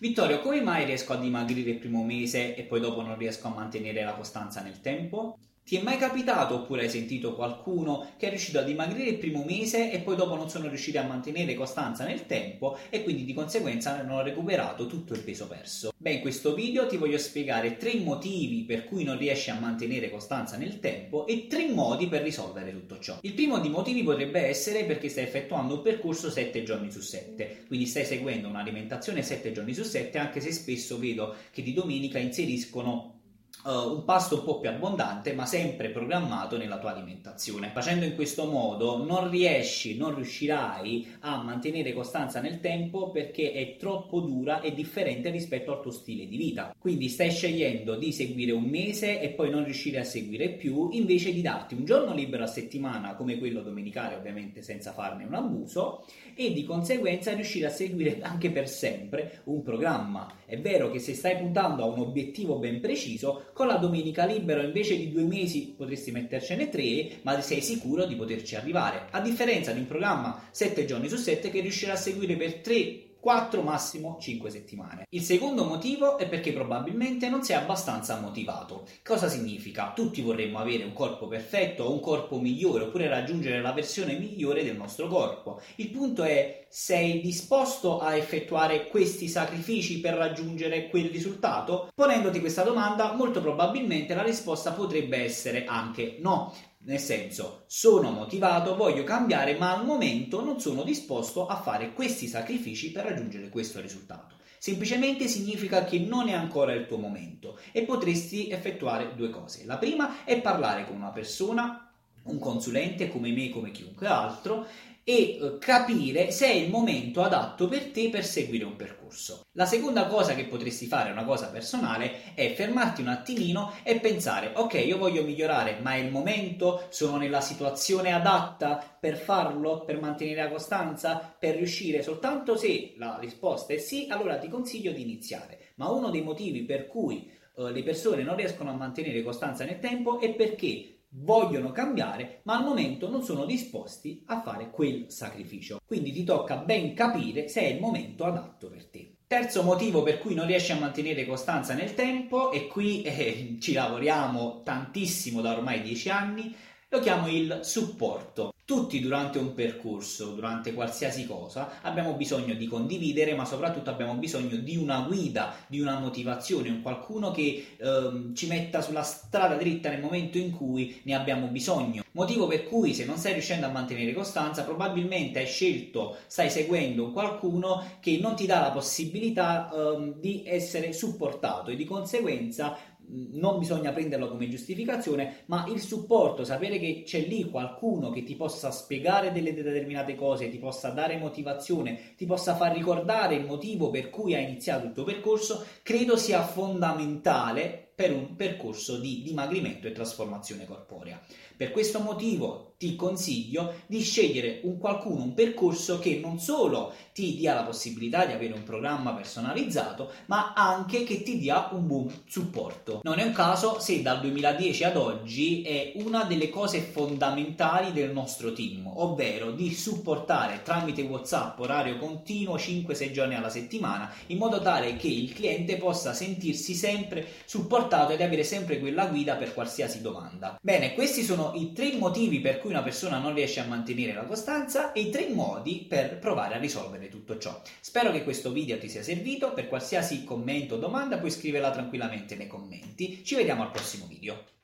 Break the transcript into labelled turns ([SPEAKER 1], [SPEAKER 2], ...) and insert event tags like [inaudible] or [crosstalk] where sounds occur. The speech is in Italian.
[SPEAKER 1] Vittorio, come mai riesco a dimagrire il primo mese e poi dopo non riesco a mantenere la costanza nel tempo? Ti è mai capitato oppure hai sentito qualcuno che è riuscito a dimagrire il primo mese e poi dopo non sono riusciti a mantenere costanza nel tempo e quindi di conseguenza hanno recuperato tutto il peso perso? Beh, in questo video ti voglio spiegare tre motivi per cui non riesci a mantenere costanza nel tempo e tre modi per risolvere tutto ciò. Il primo dei motivi potrebbe essere perché stai effettuando un percorso 7 giorni su 7, quindi stai seguendo un'alimentazione 7 giorni su 7 anche se spesso vedo che di domenica inseriscono Uh, un pasto un po' più abbondante, ma sempre programmato nella tua alimentazione. Facendo in questo modo non riesci, non riuscirai a mantenere costanza nel tempo perché è troppo dura e differente rispetto al tuo stile di vita. Quindi stai scegliendo di seguire un mese e poi non riuscire a seguire più, invece di darti un giorno libero a settimana, come quello domenicale, ovviamente senza farne un abuso, e di conseguenza riuscire a seguire anche per sempre un programma. È vero che se stai puntando a un obiettivo ben preciso, con la domenica libera invece di due mesi potresti mettercene tre, ma sei sicuro di poterci arrivare. A differenza di un programma 7 giorni su 7 che riuscirà a seguire per 3 4 massimo 5 settimane. Il secondo motivo è perché probabilmente non sei abbastanza motivato. Cosa significa? Tutti vorremmo avere un corpo perfetto o un corpo migliore oppure raggiungere la versione migliore del nostro corpo. Il punto è sei disposto a effettuare questi sacrifici per raggiungere quel risultato? Ponendoti questa domanda, molto probabilmente la risposta potrebbe essere anche no. Nel senso, sono motivato, voglio cambiare, ma al momento non sono disposto a fare questi sacrifici per raggiungere questo risultato. Semplicemente significa che non è ancora il tuo momento e potresti effettuare due cose. La prima è parlare con una persona, un consulente come me, come chiunque altro, e eh, capire se è il momento adatto per te per seguire un percorso. La seconda cosa che potresti fare, una cosa personale, è fermarti un attimino e pensare, ok, io voglio migliorare, ma è il momento? Sono nella situazione adatta per farlo, per mantenere la costanza, per riuscire? Soltanto se la risposta è sì, allora ti consiglio di iniziare. Ma uno dei motivi per cui eh, le persone non riescono a mantenere costanza nel tempo è perché vogliono cambiare, ma al momento non sono disposti a fare quel sacrificio. Quindi ti tocca ben capire se è il momento adatto per te. Terzo motivo per cui non riesci a mantenere costanza nel tempo, e qui eh, [laughs] ci lavoriamo tantissimo da ormai dieci anni, lo chiamo il supporto. Tutti durante un percorso, durante qualsiasi cosa, abbiamo bisogno di condividere, ma soprattutto abbiamo bisogno di una guida, di una motivazione, un qualcuno che ehm, ci metta sulla strada dritta nel momento in cui ne abbiamo bisogno. Motivo per cui se non stai riuscendo a mantenere costanza, probabilmente hai scelto, stai seguendo un qualcuno che non ti dà la possibilità ehm, di essere supportato e di conseguenza non bisogna prenderlo come giustificazione, ma il supporto, sapere che c'è lì qualcuno che ti possa spiegare delle determinate cose, ti possa dare motivazione, ti possa far ricordare il motivo per cui hai iniziato il tuo percorso, credo sia fondamentale per un percorso di dimagrimento e trasformazione corporea. Per questo motivo ti consiglio di scegliere un qualcuno, un percorso che non solo ti dia la possibilità di avere un programma personalizzato, ma anche che ti dia un buon supporto. Non è un caso se dal 2010 ad oggi è una delle cose fondamentali del nostro team, ovvero di supportare tramite WhatsApp orario continuo 5-6 giorni alla settimana, in modo tale che il cliente possa sentirsi sempre supportato ed avere sempre quella guida per qualsiasi domanda. Bene, questi sono i tre motivi per cui una persona non riesce a mantenere la costanza e i tre modi per provare a risolvere tutto ciò. Spero che questo video ti sia servito, per qualsiasi commento o domanda puoi scriverla tranquillamente nei commenti. Ci vediamo al prossimo video.